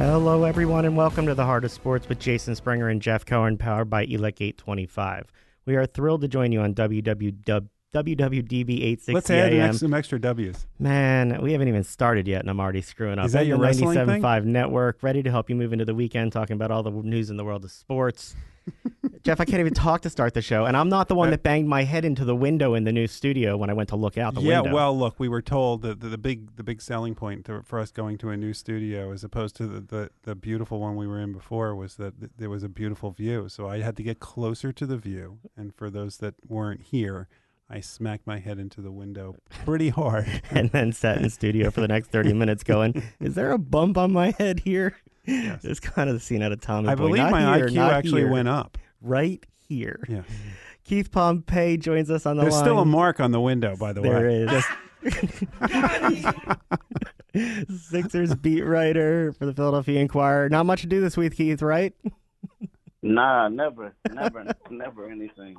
Hello, everyone, and welcome to the Heart of Sports with Jason Springer and Jeff Cohen, powered by ELEC 825. We are thrilled to join you on WWW. WWDB 860 Let's add AM. some extra W's. Man, we haven't even started yet, and I'm already screwing up. Is that your wrestling thing? 97.5 Network, ready to help you move into the weekend, talking about all the news in the world of sports. Jeff, I can't even talk to start the show, and I'm not the one uh, that banged my head into the window in the new studio when I went to look out the yeah, window. well, look, we were told that the, the big the big selling point to, for us going to a new studio, as opposed to the, the, the beautiful one we were in before, was that th- there was a beautiful view. So I had to get closer to the view, and for those that weren't here, I smacked my head into the window pretty hard. and then sat in studio for the next 30 minutes going, Is there a bump on my head here? Yes. It's kind of the scene out of Tommy I Boy. believe Not my here, IQ actually here, went up. Right here. Yeah, Keith Pompey joins us on the line. there's line. still a mark on the window, by the There way. is. Sixers beat writer for the Philadelphia Inquirer. Not much to do this week, Keith, right? Nah, never, never, never anything.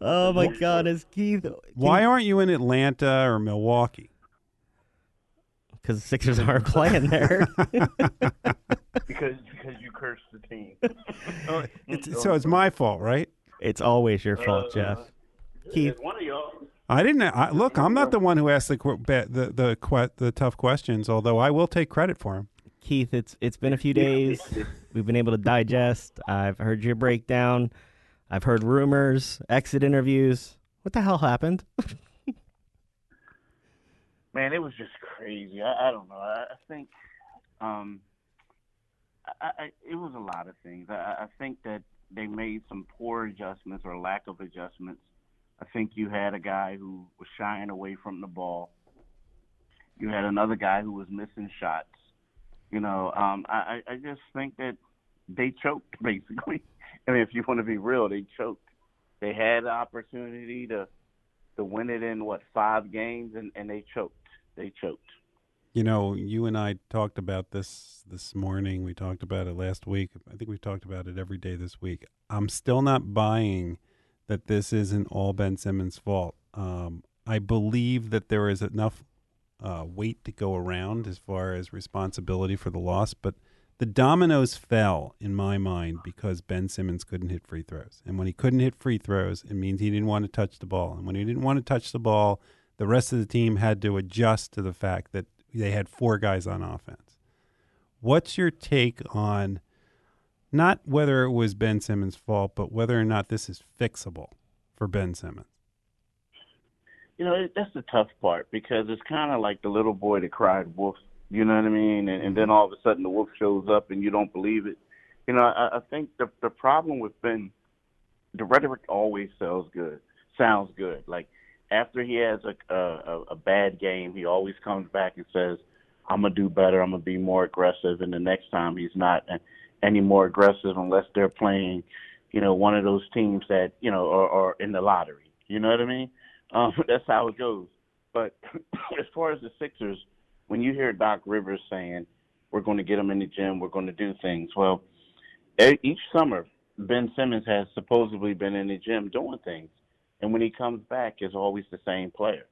Oh my God, is Keith? Why aren't you in Atlanta or Milwaukee? Because the Sixers aren't playing there. Because because you cursed the team. Oh, it's, so it's my fault, right? it's always your fault, uh, Jeff. Keith, one of y'all. I didn't. I, look, I'm not the one who asked the qu- be- the the, the tough questions. Although I will take credit for them. Keith, it's it's been a few days. We've been able to digest. I've heard your breakdown. I've heard rumors, exit interviews. What the hell happened? Man, it was just crazy. I, I don't know. I, I think, um, I, I, it was a lot of things. I, I think that they made some poor adjustments or lack of adjustments. I think you had a guy who was shying away from the ball. You had another guy who was missing shots. You know, um, I, I I just think that they choked basically. I mean, if you want to be real, they choked. They had the opportunity to to win it in what five games, and, and they choked. They choked. You know, you and I talked about this this morning. We talked about it last week. I think we've talked about it every day this week. I'm still not buying that this isn't all Ben Simmons' fault. Um, I believe that there is enough uh, weight to go around as far as responsibility for the loss, but the dominoes fell in my mind because Ben Simmons couldn't hit free throws. And when he couldn't hit free throws, it means he didn't want to touch the ball. And when he didn't want to touch the ball, the rest of the team had to adjust to the fact that they had four guys on offense. What's your take on not whether it was Ben Simmons' fault, but whether or not this is fixable for Ben Simmons? You know, that's the tough part because it's kind of like the little boy that cried wolf. You know what I mean? And, and then all of a sudden the wolf shows up and you don't believe it. You know, I, I think the the problem with Ben, the rhetoric always sells good, sounds good. Like after he has a a, a bad game, he always comes back and says, "I'm gonna do better. I'm gonna be more aggressive." And the next time he's not any more aggressive unless they're playing, you know, one of those teams that you know are, are in the lottery. You know what I mean? Um, that's how it goes. But as far as the Sixers, when you hear Doc Rivers saying, "We're going to get them in the gym. We're going to do things," well, each summer Ben Simmons has supposedly been in the gym doing things, and when he comes back, is always the same player.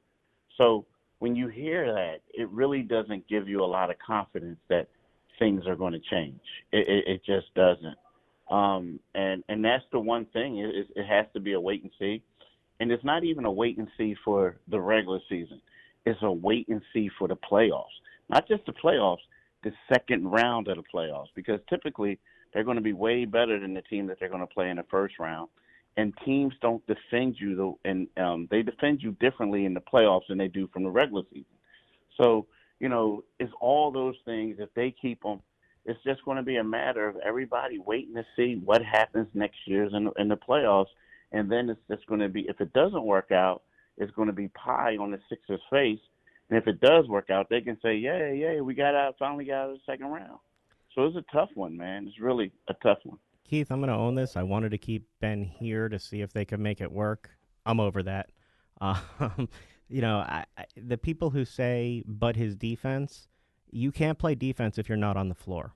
So when you hear that, it really doesn't give you a lot of confidence that things are going to change. It, it, it just doesn't. Um, and and that's the one thing. It it has to be a wait and see, and it's not even a wait and see for the regular season. It's a wait and see for the playoffs. Not just the playoffs, the second round of the playoffs, because typically they're going to be way better than the team that they're going to play in the first round. And teams don't defend you, though, and um, they defend you differently in the playoffs than they do from the regular season. So you know, it's all those things. If they keep them, it's just going to be a matter of everybody waiting to see what happens next year's in, in the playoffs, and then it's just going to be. If it doesn't work out, it's going to be pie on the Sixers' face. And if it does work out, they can say, "Yeah, yeah, we got out, finally got out of the second round." So it's a tough one, man. It's really a tough one. Keith, I'm going to own this. I wanted to keep Ben here to see if they could make it work. I'm over that. Um, you know, I, I, the people who say, but his defense, you can't play defense if you're not on the floor.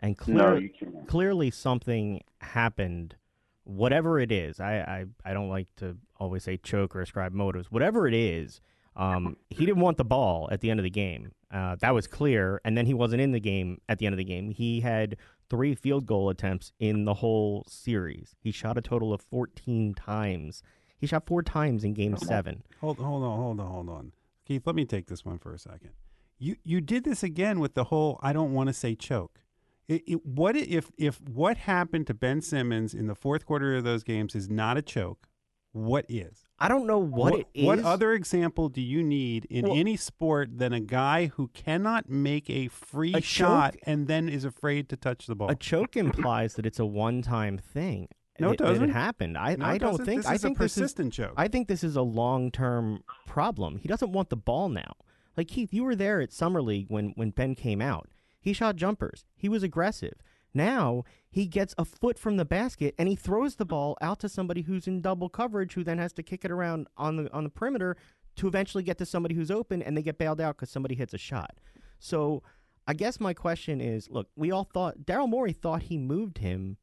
And clear, No, you can't. clearly something happened, whatever it is. I, I, I don't like to always say choke or ascribe motives. Whatever it is, um, he didn't want the ball at the end of the game. Uh, that was clear. And then he wasn't in the game at the end of the game. He had three field goal attempts in the whole series. He shot a total of 14 times. He shot four times in game seven. Hold, hold on, hold on, hold on. Keith, let me take this one for a second. You you did this again with the whole I don't want to say choke. It, it, what if if what happened to Ben Simmons in the fourth quarter of those games is not a choke? What is? I don't know what, what it is. What other example do you need in Well- any sport than a guy who cannot make a free A shot choke- and then is afraid to touch the ball? A choke implies that it's a one-time thing. No, it that doesn't. happened. I, No, I don't doesn't. think. this I is think a this is. persistent choke. I think this is a long-term problem. He doesn't want the ball now. Like Keith, you were there at summer league when when Ben came out. He shot jumpers. He was aggressive. Now he gets a foot from the basket and he throws the ball out to somebody who's in double coverage, who then has to kick it around on the on the perimeter to eventually get to somebody who's open, and they get bailed out because somebody hits a shot. So I guess my question is: Look, we all thought Daryl Morey thought he moved him,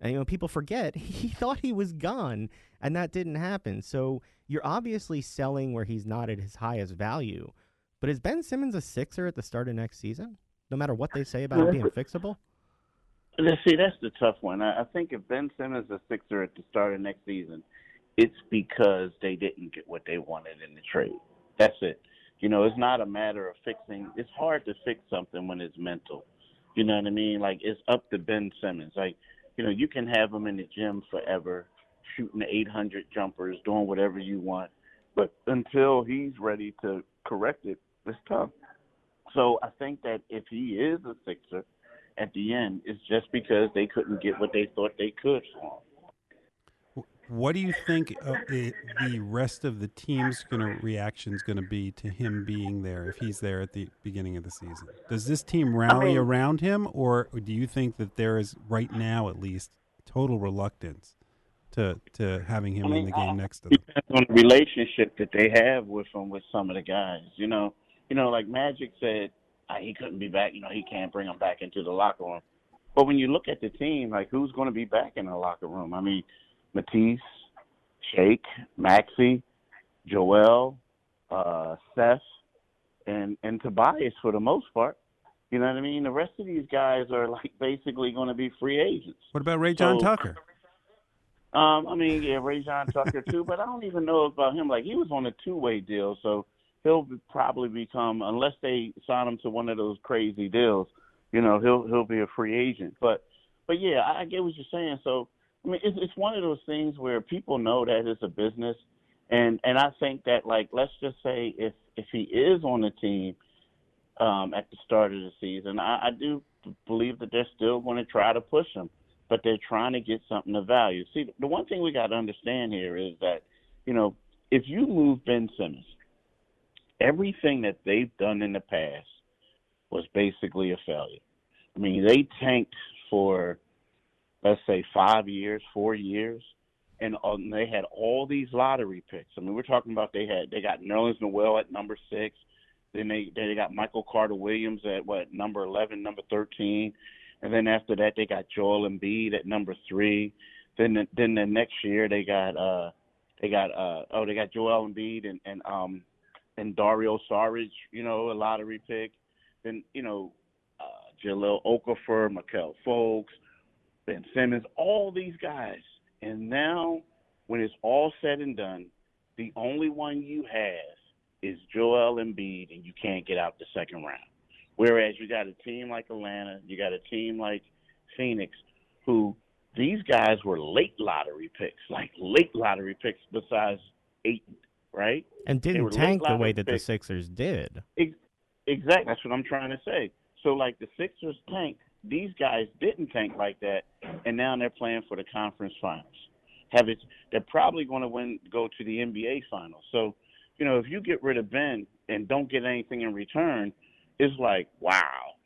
and you know people forget he thought he was gone, and that didn't happen. So you're obviously selling where he's not at his highest value. But is Ben Simmons a sixer at the start of next season? No matter what they say about him being fixable. Let's see, that's the tough one. I, I think if Ben Simmons is a Sixer at the start of next season, it's because they didn't get what they wanted in the trade. That's it. You know, it's not a matter of fixing. It's hard to fix something when it's mental. You know what I mean? Like it's up to Ben Simmons. Like, you know, you can have him in the gym forever, shooting 800 jumpers, doing whatever you want, but until he's ready to correct it, it's tough. So I think that if he is a Sixer, at the end it's just because they couldn't get what they thought they could for him. What do you think uh, the, the rest of the team's gonna reaction is going to be to him being there if he's there at the beginning of the season? Does this team rally mean- around him, or do you think that there is right now at least total reluctance to to having him I in the game I- next to them? Depends on the relationship that they have with him with some of the guys. You know, you know, like Magic said, ah, he couldn't be back. You know, he can't bring him back into the locker room. But when you look at the team, like who's going to be back in the locker room? I mean, Matisse, Shake, Maxey, Joel, uh, Seth, and and Tobias for the most part. You know what I mean? The rest of these guys are like basically going to be free agents. What about Rayjon So- Tucker? Um, I mean, yeah, Rayjon Tucker too, but I don't even know about him. Like he was on a two-way deal, so he'll probably become, unless they sign him to one of those crazy deals, you know, he'll he'll be a free agent. But but yeah, I, get what you're saying. So I mean, it's it's one of those things where people know that it's a business, and and I think that like let's just say if if he is on the team um, at the start of the season, I, I do believe that they're still going to try to push him but they're trying to get something of value. See, the one thing we got to understand here is that, you know, if you move Ben Simmons, everything that they've done in the past was basically a failure. I mean, they tanked for, let's say, five years, four years, and um, they had all these lottery picks. I mean, we're talking about they had they got Nerlens Noel at number six, then they they got Michael Carter Williams at what number eleven, number thirteen. And then after that, they got Joel Embiid at number three. Then the, then the next year they got uh they got uh oh they got Joel Embiid and and um and Dario Saric, you know, a lottery pick. Then you know uh Jahlil Okafor, Markelle Fultz, Ben Simmons, all these guys. And now when it's all said and done, the only one you have is Joel Embiid, and you can't get out the second round. Whereas you got a team like Atlanta, you got a team like Phoenix, who these guys were late lottery picks, like late lottery picks besides eight, right? And didn't tank the way that the. Sixers did. Exactly. That's what I'm trying to say. So like the Sixers tanked, these guys didn't tank like that, and now they're playing for the conference finals. Have it? They're probably going to win, go to the NBA finals. So, you know, if you get rid of Ben and don't get anything in return, it's like, wow,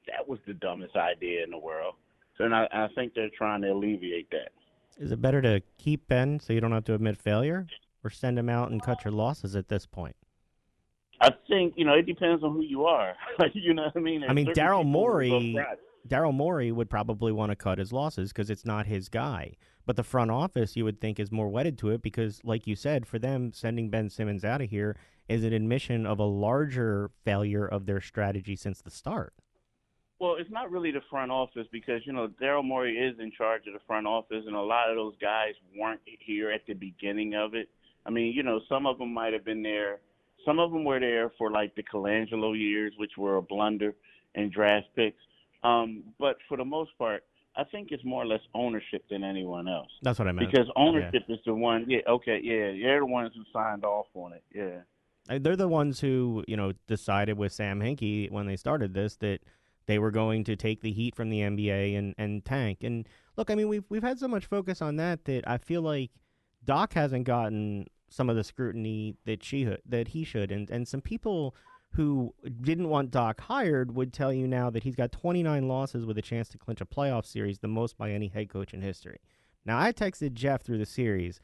that was the dumbest idea in the world. So, and I, I think they're trying to alleviate that. Is it better to keep Ben so you don't have to admit failure, or send him out and cut your losses at this point? I think you know it depends on who you are. You know what I mean. I mean, Daryl Morey- Daryl Morey would probably want to cut his losses because it's not his guy. But the front office, you would think, is more wedded to it because, like you said, for them, sending Ben Simmons out of here is an admission of a larger failure of their strategy since the start. Well, it's not really the front office because you know Daryl Morey is in charge of the front office, and a lot of those guys weren't here at the beginning of it. I mean, you know, some of them might have been there. Some of them were there for like the Colangelo years, which were a blunder and draft picks. Um, but for the most part, I think it's more or less ownership than anyone else. That's what I meant. Because ownership yeah. is the one. Yeah. Okay. Yeah. They're the ones who signed off on it. Yeah. They're the ones who you know decided with Sam Hinkie when they started this that they were going to take the heat from the NBA and, and tank. And look, I mean, we've we've had so much focus on that that I feel like Doc hasn't gotten some of the scrutiny that she that he should, and and some people who didn't want Doc hired would tell you now that he's got 29 losses with a chance to clinch a playoff series, the most by any head coach in history. Now, I texted Jeff through the series.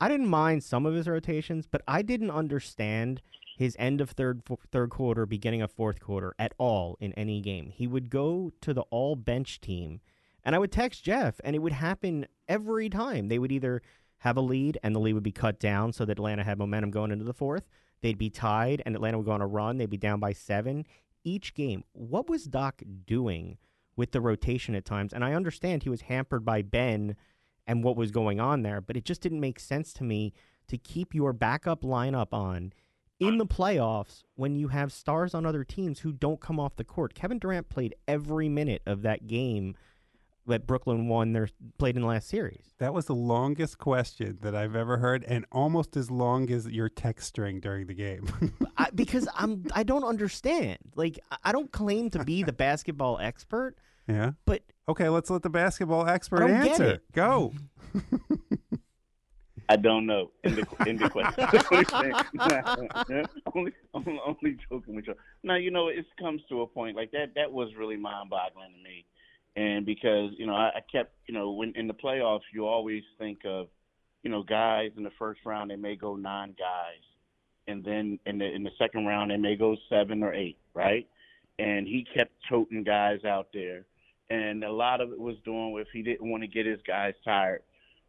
I didn't mind some of his rotations, but I didn't understand his end of third third quarter, beginning of fourth quarter at all in any game. He would go to the all bench team, and I would text Jeff, and it would happen every time. They would either have a lead, and the lead would be cut down so that Atlanta had momentum going into the fourth. They'd be tied, and Atlanta would go on a run. They'd be down by seven each game. What was Doc doing with the rotation at times? And I understand he was hampered by Ben and what was going on there, but it just didn't make sense to me to keep your backup lineup on in the playoffs when you have stars on other teams who don't come off the court. Kevin Durant played every minute of that game that Brooklyn won their played in the last series. That was the longest question that I've ever heard, and almost as long as your text string during the game. I, because I'm I don't understand. Like I don't claim to be the basketball expert. Yeah. But okay, let's let the basketball expert answer. Go. I don't know. In the in the question. only, only, only joking with you. Now you know it comes to a point like that. That was really mind-boggling to me, and because you know I, I kept you know when in the playoffs you always think of you know guys in the first round they may go nine guys, and then in the in the second round they may go seven or eight, right? And he kept toting guys out there, and a lot of it was doing with he didn't want to get his guys tired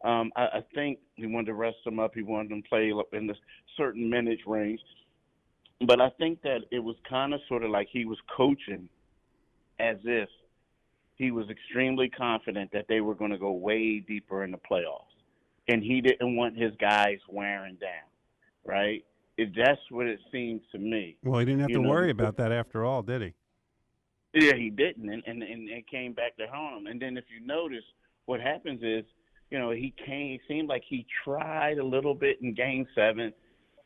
um, I, I think he wanted to rest them up. He wanted them to play in a certain minutes range. But I think that it was kind of sort of like he was coaching as if he was extremely confident that they were going to go way deeper in the playoffs. And he didn't want his guys wearing down, right? It, that's what it seems to me. Well, he didn't have you to know, worry about that after all, did he? Yeah, he didn't, and, and and it came back to home. And then if you notice, what happens is you know, he came. It seemed like he tried a little bit in Game Seven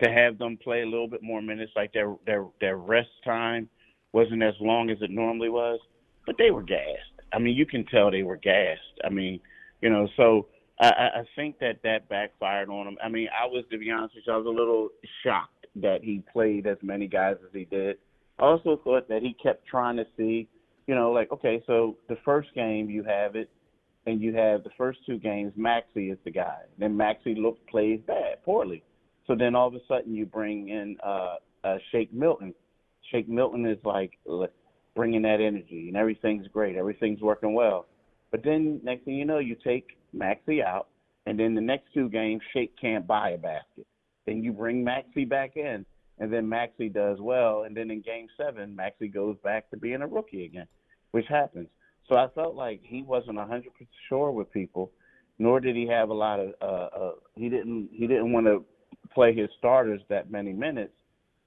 to have them play a little bit more minutes. Like their their their rest time wasn't as long as it normally was, but they were gassed. I mean, you can tell they were gassed. I mean, you know, so I, I think that that backfired on him. I mean, I was to be honest with you, I was a little shocked that he played as many guys as he did. I also thought that he kept trying to see, you know, like okay, so the first game you have it and you have the first two games, Maxey is the guy. Then Maxey looks plays bad, poorly. So then all of a sudden you bring in uh, uh, Shake Milton. Shake Milton is like bringing that energy, and everything's great, everything's working well. But then next thing you know, you take Maxey out, and then the next two games, Shake can't buy a basket. Then you bring Maxey back in, and then Maxey does well, and then in Game Seven, Maxey goes back to being a rookie again, which happens. So I felt like he wasn't a hundred percent sure with people, nor did he have a lot of. Uh, uh, he didn't. He didn't want to play his starters that many minutes,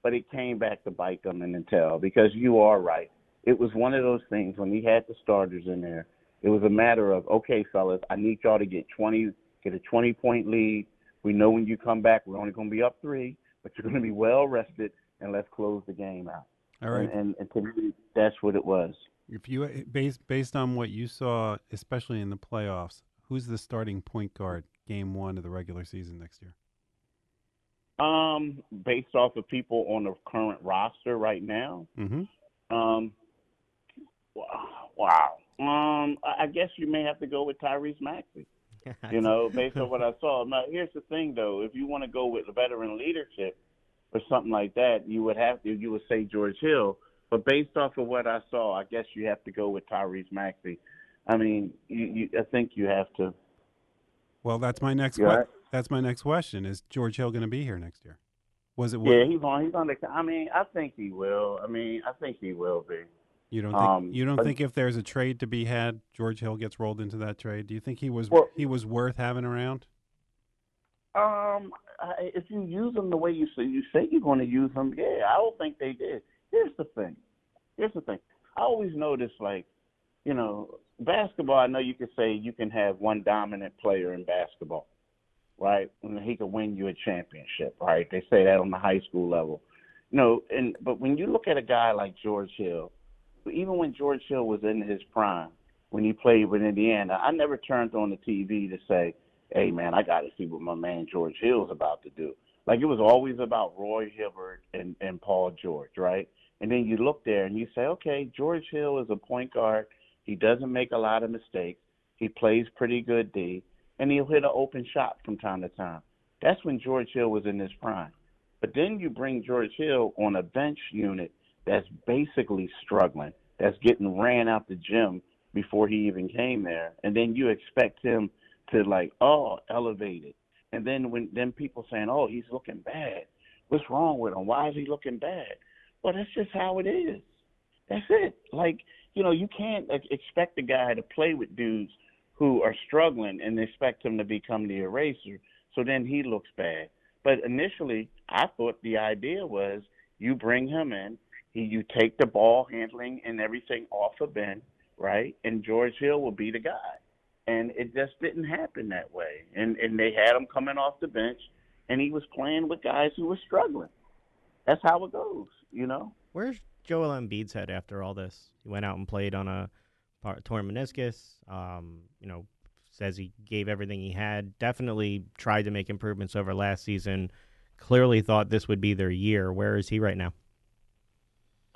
but it came back to bite them in the tail because you are right. It was one of those things when he had the starters in there. It was a matter of okay, fellas, I need y'all to get twenty, get a twenty point lead. We know when you come back, we're only going to be up three, but you're going to be well rested, and let's close the game out. All right. And, and, and to me, that's what it was. If you based based on what you saw, especially in the playoffs, who's the starting point guard game one of the regular season next year? Um, based off of people on the current roster right now. Mm-hmm. Um, wow. Um, I guess you may have to go with Tyrese Maxey. you know, based on what I saw. Now, here's the thing, though. If you want to go with veteran leadership or something like that, you would have to. You would say George Hill but based off of what I saw, I guess you have to go with Tyrese Maxey. I mean, you, you, I think you have to. Well, that's my next. Que- right? That's my next question. Is George Hill going to be here next year? Was it? Yeah, he's on. He's on the. I mean, I think he will. I mean, I think he will be. You don't think Um, you don't think if there's a trade to be had, George Hill gets rolled into that trade? Do you think he was Well- he was worth having around? Um, I, if you use them the way you say you say you're going to use them, yeah, I don't think they did. Here's the thing. Here's the thing. I always notice, like, you know, basketball. I know you could say you can have one dominant player in basketball, right? And he could win you a championship, right? They say that on the high school level. You know, and but when you look at a guy like George Hill, even when George Hill was in his prime, when he played with Indiana, I never turned on the TV to say, "Hey, man, I got to see what my man George Hill's about to do." Like it was always about Roy Hibbert and and Paul George, right? And then you look there and you say, "Okay, George Hill is a point guard. He doesn't make a lot of mistakes. He plays pretty good D, and he'll hit an open shot from time to time." That's when George Hill was in his prime. But then you bring George Hill on a bench unit that's basically struggling, that's getting ran out the gym before he even came there, and then you expect him to like, oh, elevate it. And then when then people saying, oh, he's looking bad. What's wrong with him? Why is he looking bad? Well, that's just how it is. That's it. Like you know, you can't expect a guy to play with dudes who are struggling and expect him to become the eraser. So then he looks bad. But initially, I thought the idea was you bring him in, you take the ball handling and everything off of Ben, right? And George Hill will be the guy. And it just didn't happen that way. And and they had him coming off the bench, and he was playing with guys who were struggling. That's how it goes, you know. Where's Joel Embiid's head after all this? He went out and played on a torn meniscus. Um, you know, says he gave everything he had. Definitely tried to make improvements over last season. Clearly thought this would be their year. Where is he right now?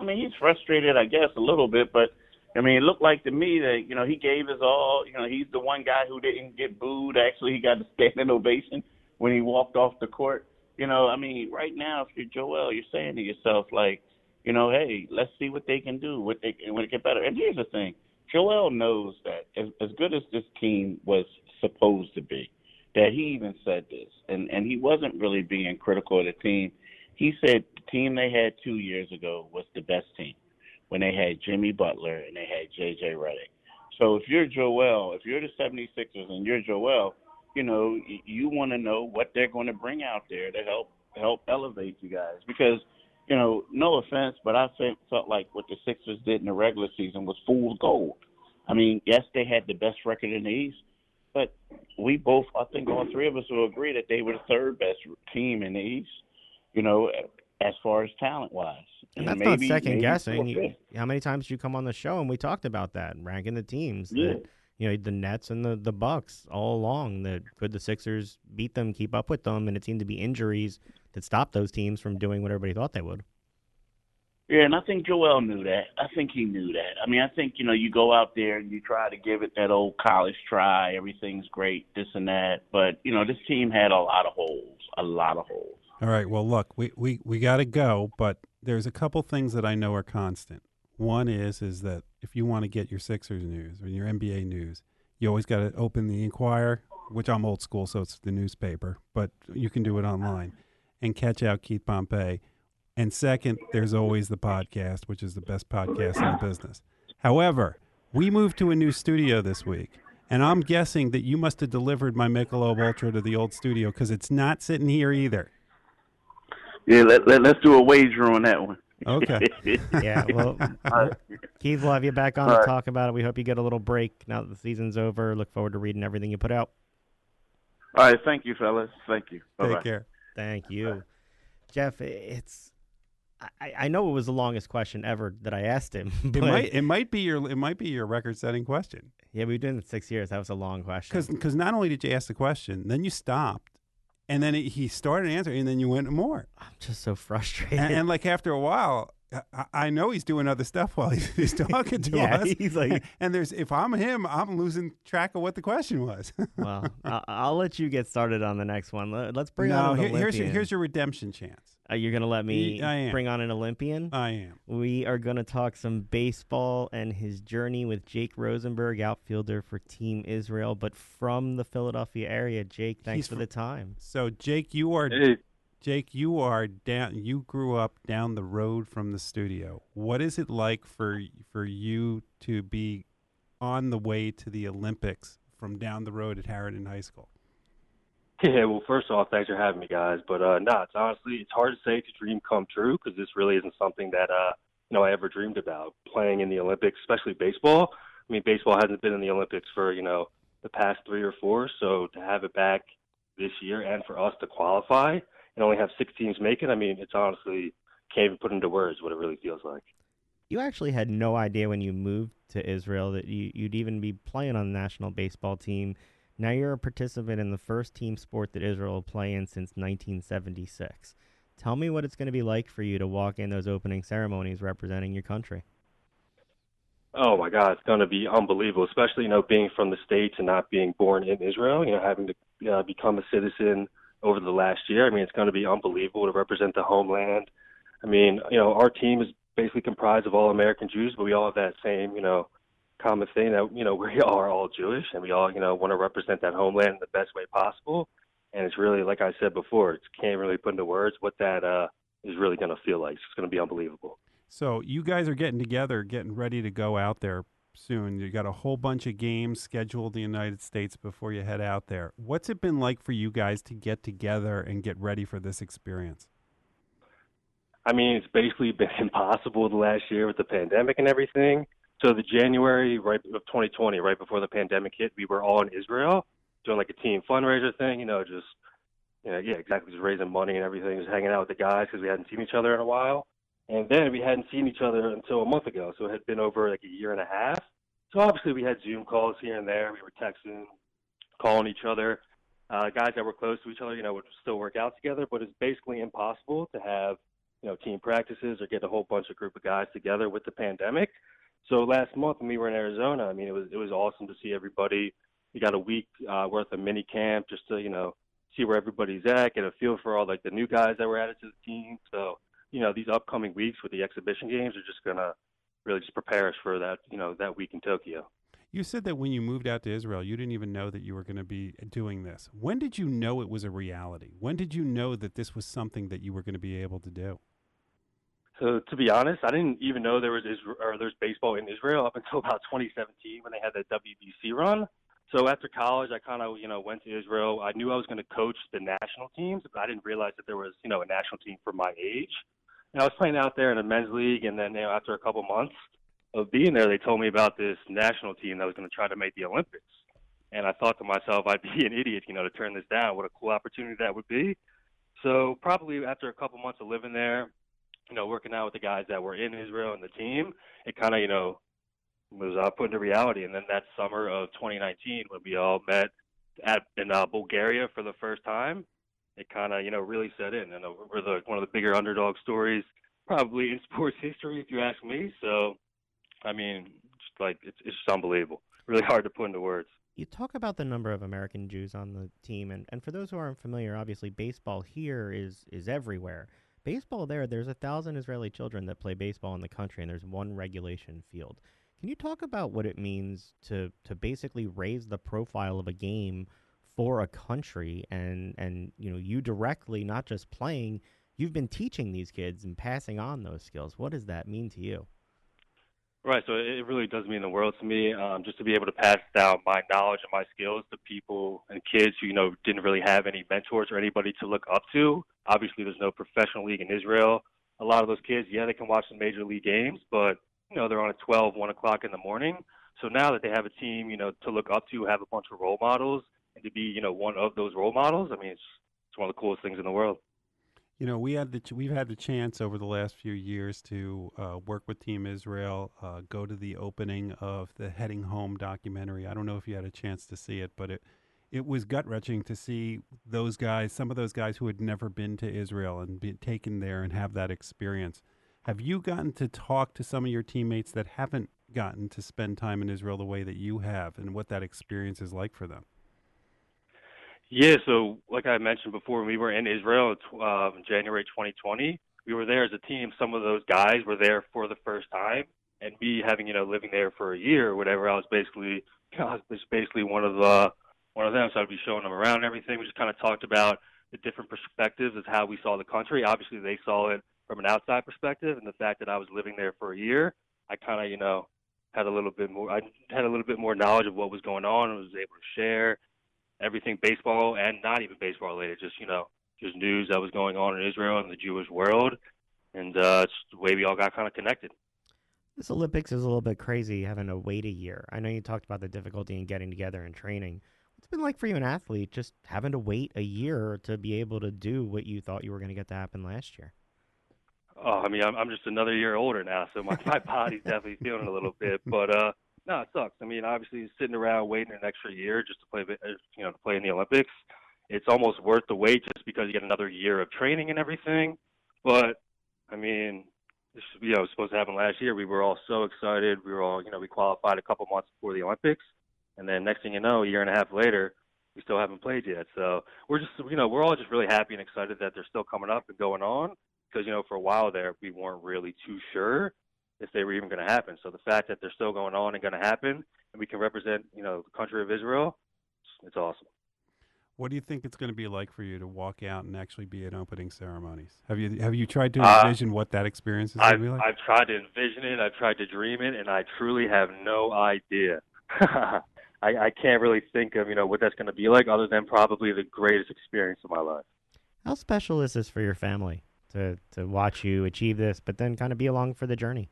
Mean, he's frustrated, I guess, a little bit, but I mean, it looked like to me that you know he gave his all. You know, he's the one guy who didn't get booed. Actually, he got a standing ovation when he walked off the court. You know, I mean, right now, if you're Joel, you're saying to yourself like, you know, hey, let's see what they can do, what they when it get better. And here's the thing, Joel knows that as, as good as this team was supposed to be, that he even said this, and and he wasn't really being critical of the team. He said the team they had two years ago was the best team when they had Jimmy Butler and they had J.J. Redick. So if you're Joel, if you're the 76ers and you're Joel, you know you want to know what they're going to bring out there to help help elevate you guys because you know no offense, but I felt felt like what the Sixers did in the regular season was fool's gold. I mean, yes, they had the best record in the East, but we both, I think all three of us will agree that they were the third best team in the East. You know, as far as talent wise. And that's maybe- not second guessing. You- How many times did you come on the show and we talked about that, ranking the teams? Yeah. That, you know, the Nets and the, the Bucks all along. That could the Sixers beat them, keep up with them, and it seemed to be injuries that stopped those teams from doing what everybody thought they would. Yeah, and I think Joel knew that. I think he knew that. I mean, I think you know, you go out there and you try to give it that old college try. Everything's great, this and that. But you know, this team had a lot of holes, a lot of holes. All right. Well, look, we we we got to go, but there's a couple things that I know are constant. One is is that if you want to get your Sixers news or your NBA news, you always got to open the Inquirer, which I'm old school, so it's the newspaper, but you can do it online and catch out Keith Pompey. And second, there's always the podcast, which is the best podcast in the business. However, we moved to a new studio this week, and I'm guessing that you must have delivered my Michelob Ultra to the old studio because it's not sitting here either. Yeah, let, let let's do a wager on that one. Okay. Yeah, well, All right. Keith, we'll have you back on All to right. talk about it. We hope you get a little break now that the season's over. Look forward to reading everything you put out. All right, thank you, fellas. Thank you. Bye-bye. Take care. Thank you, Jeff. It's I, I know it was the longest question ever that I asked him. But It might it might be your it might be your record setting question yeah, we've been doing it six years. That was a long question. because not only did you ask the question, then you stopped, and then he started answering, and then you went more, I'm just so frustrated. and, and like after a while. I, I know he's doing other stuff while he's, he's talking to Yeah, us. he's like- and there's if I'm him, I'm losing track of what the question was. well, I'll, I'll let you get started on the next one. Let- Let's bring no, on an here- here's your, here's your redemption chance. Uh, you're gonna let me Y- I am. bring on an Olympian. I am. we are gonna talk some baseball and his journey with Jake Rosenberg, outfielder for Team Israel, but from the Philadelphia area. Jake, thanks He's for fr- the time. So Jake, you are Hey, Jake, you are down. You grew up down the road from the studio. What is it like for for you to be on the way to the Olympics from down the road at Harriton High School? Yeah, well, first off, thanks for having me, guys. But uh, no, it's honestly it's hard to say it's a dream come true because this really isn't something that uh, you know I ever dreamed about playing in the Olympics, especially baseball. I mean, baseball hasn't been in the Olympics for you know the past three or four, so to have it back this year and for us to qualify and only have six teams make it, I mean, it's honestly can't even put into words what it really feels like. You actually had no idea when you moved to Israel that you, you'd even be playing on the national baseball team. Now you're a participant in the first team sport that Israel will play in since 1976. Tell me what it's going to be like for you to walk in those opening ceremonies representing your country. Oh my God, it's going to be unbelievable, especially you know being from the states and not being born in Israel. You know, having to uh, become a citizen over the last year. I mean, it's going to be unbelievable to represent the homeland. I mean, you know, our team is basically comprised of all American Jews, but we all have that same, you know, common thing that you know we are all Jewish and we all you know want to represent that homeland in the best way possible. And it's really, like I said before, it can't really put into words what that uh, is really going to feel like. It's going to be unbelievable. So you guys are getting together, getting ready to go out there soon. You got a whole bunch of games scheduled in the United States before you head out there. What's it been like for you guys to get together and get ready for this experience? I mean, it's basically been impossible the last year with the pandemic and everything. So the January right of 2020, right before the pandemic hit, we were all in Israel doing like a team fundraiser thing. You know, just you know, yeah, exactly, just raising money and everything, just hanging out with the guys because we hadn't seen each other in a while. And then we hadn't seen each other until a month ago, so it had been over like a year and a half. So obviously we had Zoom calls here and there. We were texting, calling each other. Uh, guys that were close to each other, you know, would still work out together, but it's basically impossible to have, you know, team practices or get a whole bunch of group of guys together with the pandemic. So last month when we were in Arizona, I mean, it was it was awesome to see everybody. We got a week uh, worth of mini camp just to you know see where everybody's at, get a feel for all like the new guys that were added to the team. So you know these upcoming weeks with the exhibition games are just gonna really just prepare us for that you know that week in Tokyo. You said that when you moved out to Israel, you didn't even know that you were going to be doing this. When did you know it was a reality? When did you know that this was something that you were going to be able to do? So to be honest, I didn't even know there was Israel, or there's baseball in Israel up until about 2017 when they had that WBC run. So after college, I kind of you know went to Israel. I knew I was going to coach the national teams, but I didn't realize that there was you know a national team for my age. And I was playing out there in a men's league, and then you know after a couple months of being there, they told me about this national team that was going to try to make the Olympics. And I thought to myself, I'd be an idiot, you know, to turn this down. What a cool opportunity that would be. So probably after a couple months of living there, you know, working out with the guys that were in Israel and the team, it kind of, you know, was uh, put into reality. And then that summer of 2019, when we all met at in uh, Bulgaria for the first time, it kind of, you know, really set in. And uh, we're the one of the bigger underdog stories probably in sports history, if you ask me. So, I mean, just like it's it's just unbelievable. Really hard to put into words. You talk about the number of American Jews on the team, and, and for those who aren't familiar, obviously baseball here is is everywhere baseball there, there's a thousand Israeli children that play baseball in the country, and there's one regulation field. Can you talk about what it means to to basically raise the profile of a game for a country, and and you know you directly not just playing, you've been teaching these kids and passing on those skills. What does that mean to you? Right. So it really does mean the world to me. Um, just to be able to pass down my knowledge and my skills to people and kids who you know didn't really have any mentors or anybody to look up to. Obviously, there's no professional league in Israel. A lot of those kids, yeah, they can watch some major league games, but you know they're on at 12, 1 o'clock in the morning. So now that they have a team, you know, to look up to, have a bunch of role models, and to be, you know, one of those role models, I mean, it's it's one of the coolest things in the world. You know, we had the we've had the chance over the last few years to uh, work with Team Israel, uh, go to the opening of the Heading Home documentary. I don't know if you had a chance to see it, but it it was gut wrenching to see those guys, some of those guys who had never been to Israel and be taken there and have that experience. Have you gotten to talk to some of your teammates that haven't gotten to spend time in Israel the way that you have, and what that experience is like for them? Yeah, so like I mentioned before, we were in Israel in uh, January 2020, we were there as a team. Some of those guys were there for the first time, and me having you know living there for a year or whatever, I was basically I was basically one of the one of them. So I'd be showing them around and everything. We just kind of talked about the different perspectives of how we saw the country. Obviously, they saw it from an outside perspective, and the fact that I was living there for a year, I kind of, you know, had a little bit more. I had a little bit more knowledge of what was going on, and was able to share everything baseball and not even baseball related. Just you know, just news that was going on in Israel and the Jewish world, and uh, it's the way we all got kind of connected. This Olympics is a little bit crazy having to wait a year. I know you talked about the difficulty in getting together and training. What's it been like for you, an athlete, just having to wait a year to be able to do what you thought you were going to get to happen last year? Oh, I mean, I'm, I'm just another year older now, so my my body's definitely feeling a little bit. But uh, no, it sucks. I mean, obviously, sitting around waiting an extra year just to play, uh, you know, to play in the Olympics, it's almost worth the wait just because you get another year of training and everything. But I mean, this you know was supposed to happen last year. We were all so excited. We were all you know we qualified a couple months before the Olympics, and then next thing you know, a year and a half later, we still haven't played yet. So we're just you know we're all just really happy and excited that they're still coming up and going on because you know for a while there we weren't really too sure if they were even going to happen. So the fact that they're still going on and going to happen, and we can represent you know the country of Israel, it's awesome. What do you think it's going to be like for you to walk out and actually be at opening ceremonies? Have you have you tried to Uh, envision what that experience is going I've, to be like? I've tried to envision it. I've tried to dream it, and I truly have no idea. I, I can't really think of you know what that's going to be like, other than probably the greatest experience of my life. How special is this for your family to to watch you achieve this, but then kind of be along for the journey?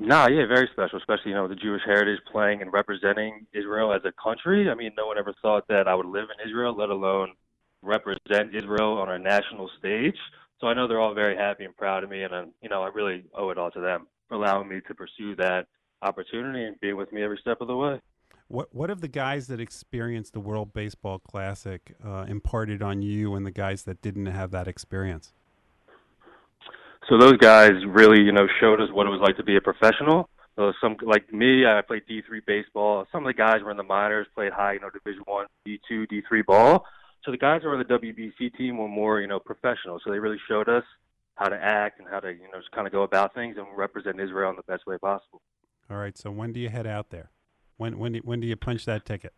Nah, yeah, very special, especially you know the Jewish heritage playing and representing Israel as a country. I mean, no one ever thought that I would live in Israel, let alone represent Israel on a national stage. So I know they're all very happy and proud of me, and uh, you know I really owe it all to them for allowing me to pursue that opportunity and being with me every step of the way. What what have the guys that experienced the World Baseball Classic uh, imparted on you, and the guys that didn't have that experience? So those guys really, you know, showed us what it was like to be a professional. So some like me, I played D three baseball. Some of the guys were in the minors, played high, you know, Division one, D two, D three ball. So the guys who were on the WBC team were more, you know, professional. So they really showed us how to act and how to, you know, just kind of go about things and represent Israel in the best way possible. All right. So when do you head out there? When when do, when do you punch that ticket?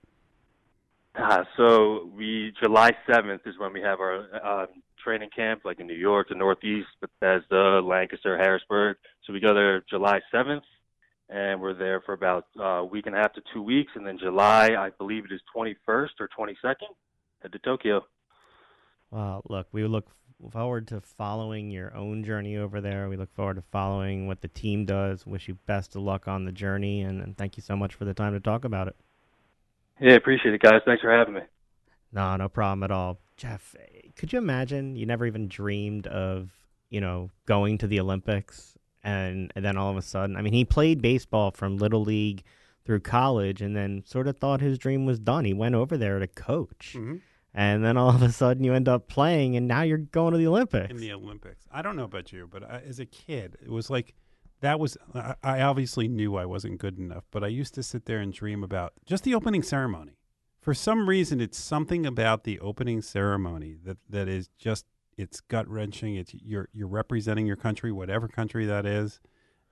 Ah, so we July seventh is when we have our uh, training camp, like in New York, the Northeast, Bethesda, Lancaster, Harrisburg. So we go there July seventh, and we're there for about uh, a week and a half to two weeks, and then July, I believe it is twenty first or twenty second, head to Tokyo. Well, look, we look forward to following your own journey over there. We look forward to following what the team does. Wish you best of luck on the journey, and, and thank you so much for the time to talk about it. Yeah, appreciate it, guys. Thanks for having me. No, no problem at all. Jeff, could you imagine you never even dreamed of, you know, going to the Olympics and, and then all of a sudden, I mean, he played baseball from little league through college and then sort of thought his dream was done. He went over there to coach. Mm-hmm. And then all of a sudden you end up playing and now you're going to the Olympics. In the Olympics. I don't know about you, but I, as a kid, it was like that was I, obviously knew I wasn't good enough, but I used to sit there and dream about just the opening ceremony. For some reason, it's something about the opening ceremony that, that is just it's gut wrenching. It's you're you're representing your country, whatever country that is.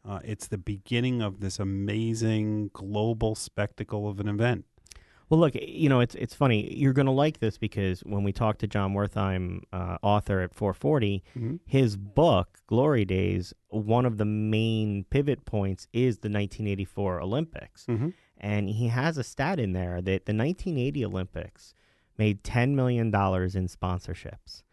Uh, it's the beginning of this amazing global spectacle of an event. Well, look, you know, it's it's funny. You're going to like this because when we talked to Jon Wertheim, uh, author at 440, mm-hmm. his book Glory Days, one of the main pivot points is the 1984 Olympics, mm-hmm. and he has a stat in there that the 1980 Olympics made 10 million dollars in sponsorships,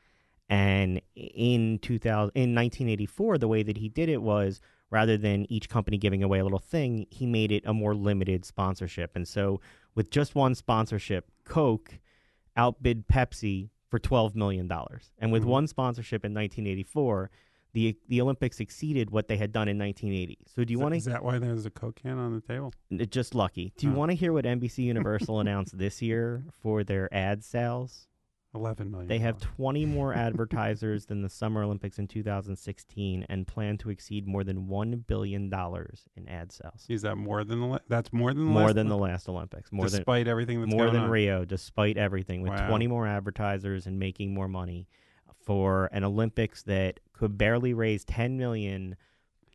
and in 2000 in 1984, the way that he did it was rather than each company giving away a little thing, he made it a more limited sponsorship. And so, with just one sponsorship, Coke outbid Pepsi for $12 million. And with Mhm. one sponsorship in 1984, the, the Olympics exceeded what they had done in 1980. So, do you want to? Is that why there's a Coke can on the table? just lucky, do you Oh. want to hear what NBC Universal announced this year for their ad sales? Eleven million. They have 20 more advertisers than the Summer Olympics in 2016 and plan to exceed more than $1 billion in ad sales. Is that more than the? That's more than the More last than the last Olympics. More than despite everything that's more than on. Rio, despite everything, with Wow. 20 more advertisers and making more money for an Olympics that could barely raise 10 million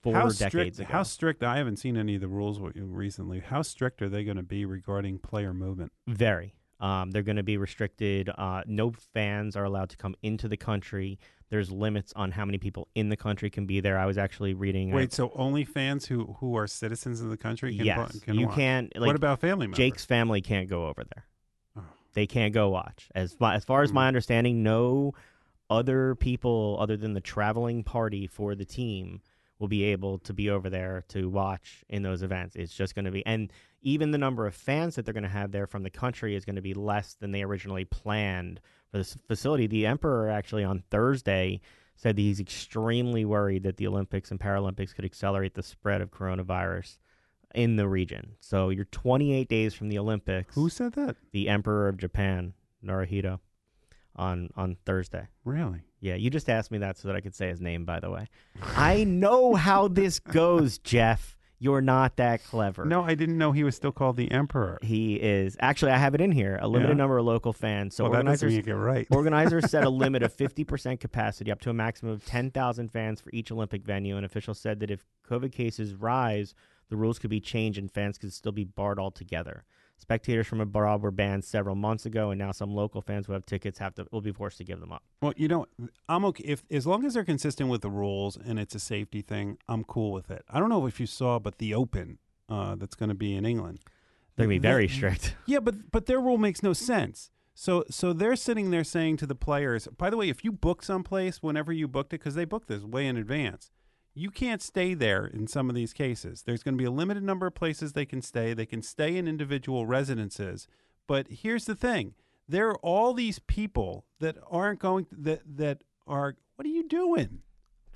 four how decades strict, ago. How strict? I haven't seen any of the rules recently. How strict are they going to be regarding player movement? Very. Um, they're going to be restricted. Uh, no fans are allowed to come into the country. There's limits on how many people in the country can be there. I was actually reading. Wait, so only fans who who are citizens of the country can yes, can you watch? can't. Like, what about family members? Jake's family can't go over there. Oh. They can't go watch. As far, as far as my Hmm. understanding, no other people other than the traveling party for the team will be able to be over there to watch in those events. It's just going to be, and even the number of fans that they're going to have there from the country is going to be less than they originally planned for this facility. The emperor actually on Thursday said that he's extremely worried that the Olympics and Paralympics could accelerate the spread of coronavirus in the region. So you're 28 days from the Olympics. Who said that? the Emperor of Japan, Naruhito, on on Thursday. Really? Yeah, you just asked me that so that I could say his name. By the way, I know how this goes, Jeff. You're not that clever. No, I didn't know he was still called the emperor. he is. Actually, I have it in here. A limited Yeah. number of local fans. So well, organizers get right. Organizers set a limit of 50% capacity, up to a maximum of 10,000 fans for each Olympic venue. And officials said that if COVID cases rise, the rules could be changed and fans could still be barred altogether. Spectators from abroad were banned several months ago, and now some local fans who have tickets have to will be forced to give them up. Well, you know, I'm okay if as long as they're consistent with the rules and it's a safety thing, I'm cool with it. I don't know if you saw, but the Open uh, that's going to be in England, They're gonna be the- very strict. Yeah, but but their rule makes no sense. So so they're sitting there saying to the players, by the way, if you book someplace whenever you booked it, because they booked this way in advance, you can't stay there in some of these cases. There's going to be a limited number of places they can stay. They can stay in individual residences. But here's the thing: there are all these people that aren't going that that are. What are you doing?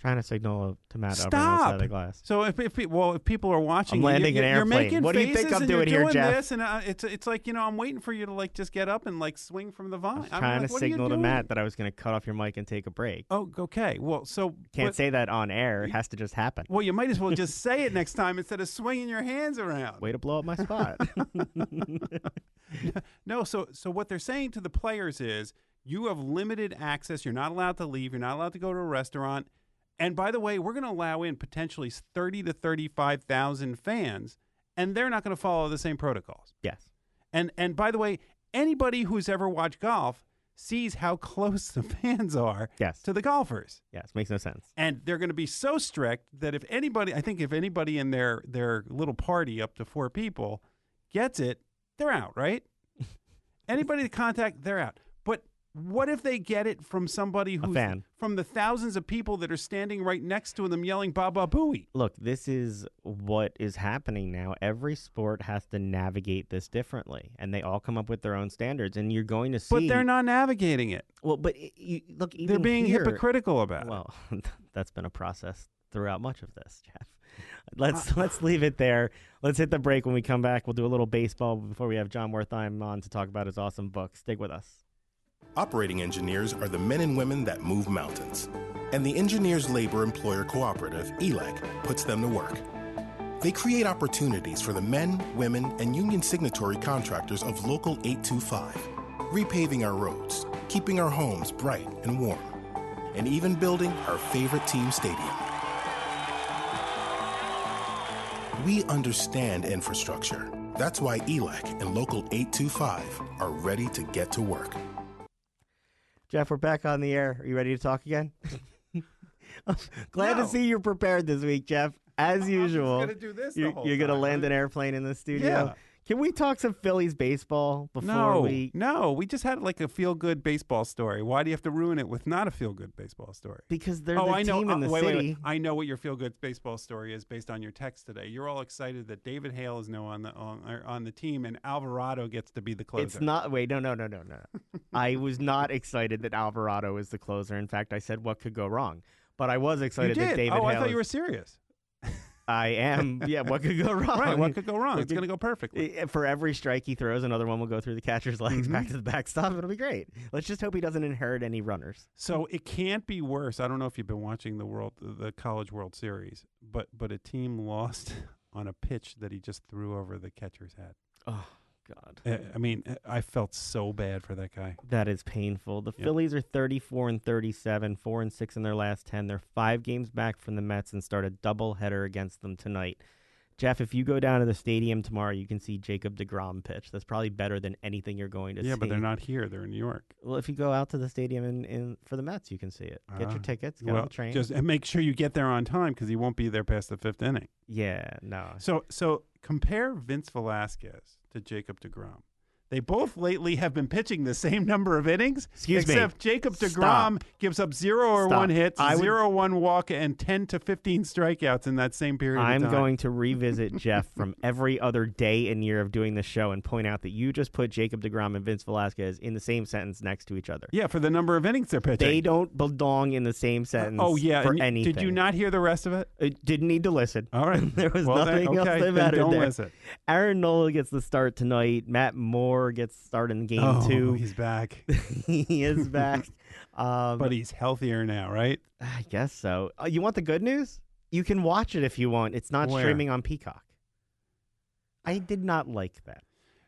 Trying to signal to Matt over on the side Stop. the glass. So if, if pe- well, if people are watching, I'm landing you're, an you're airplane. making What do you think faces I'm and doing you're here, doing Jeff? This and uh, it's it's like you know I'm waiting for you to like just get up and like swing from the vine. I'm trying like, to what are you signal to doing? Matt that I was going to cut off your mic and take a break. Oh, okay. Well, so Can't but- say that on air. It has to just happen. Well, you might as well just say it next time instead of swinging your hands around. Way to blow up my spot. No, so so what they're saying to the players is you have limited access. You're not allowed to leave. You're not allowed to go to a restaurant. And by the way, we're going to allow in potentially 30 to 35,000 fans, and they're not going to follow the same protocols. yes. And and by the way, anybody who's ever watched golf sees how close the fans are Yes. to the golfers. Yes. Makes no sense. And they're going to be so strict that if anybody, I think if anybody in their their little party up to four people gets it, they're out, right? anybody to contact, they're out. What if they get it from somebody who's fan. from the thousands of people that are standing right next to them yelling "Baba Booey"? look, this is what is happening now. Every sport has to navigate this differently, and they all come up with their own standards. And you're going to see, But they're not navigating it. Well, but you, look, even They're being here- hypocritical about it. Well, that's been a process throughout much of this, Jeff. Let's uh, let's leave it there. Let's hit the break. When we come back, we'll do a little baseball before we have Jon Wertheim on to talk about his awesome book. Stick with us. Operating engineers are the men and women that move mountains. And the Engineers Labor Employer Cooperative, E ELEC, puts them to work. They create opportunities for the men, women, and union signatory contractors of Local 825, repaving our roads, keeping our homes bright and warm, and even building our favorite team stadium. We understand infrastructure. That's why E ELEC and Local 825 are ready to get to work. Jeff, we're back on the air. Are you ready to talk again? Glad No. to see you're prepared this week, Jeff. As usual, gonna do this you're, you're gonna land huh? an airplane in the studio. Yeah. Can we talk some Phillies baseball before No, we? no, we just had like a feel good baseball story. Why do you have to ruin it with not a feel good baseball story? Because they're oh, the I know. team in uh, the wait, city. wait, wait. I know what your feel good baseball story is based on your text today. You're all excited that David Hale is now on the on, on the team and Alvarado gets to be the closer. It's not. Wait, no, no, no, no, no. I was not excited that Alvarado is the closer. In fact, I said what could go wrong. But I was excited that David Hale. oh, I Hale thought you were serious. I am. Yeah, what could go wrong? Right. What could go wrong? What It's going to go perfectly. For every strike he throws, another one will go through the catcher's legs Mhm. back to the backstop. It'll be great. Let's just hope he doesn't inherit any runners. So it can't be worse. I don't know if you've been watching the world, the College World Series, but but a team lost on a pitch that he just threw over the catcher's head. Oh God, Uh, I mean, I felt so bad for that guy. that is painful. The Yep. Phillies are 34 and 37, four and six in their last ten. They're five games back from the Mets and start a doubleheader against them tonight. Jeff, if you go down to the stadium tomorrow, you can see Jacob deGrom pitch. That's probably better than anything you're going to see. Yeah, but they're not here. They're in New York. Well, if you go out to the stadium in, in for the Mets, you can see it. Get your Ah, tickets, get well, on the train. just and make sure you get there on time because he won't be there past the fifth inning. yeah, no. So, so compare Vince Velasquez to Jacob deGrom. They both lately have been pitching the same number of innings. Excuse me. except Jacob deGrom Stop. gives up zero or Stop. one hits, I would- zero one walk, and ten to fifteen strikeouts in that same period. I'm of time. going to revisit Jeff from every other day and year of doing this show and point out that you just put Jacob deGrom and Vince Velasquez in the same sentence next to each other. Yeah, for the number of innings they're pitching. They don't belong in the same uh, oh, sentence. oh yeah, for and anything. did you not hear the rest of it? I didn't need to listen. All right, There was Well, then- nothing else okay, that then mattered there. listen. Aaron Nola gets the start tonight. Matt Moore gets started in game oh, two. he's back, he is back. Um, but he's healthier now, right? I guess so. Uh, you want the good news? You can watch it if you want. It's not Where? streaming on Peacock. I did not like that.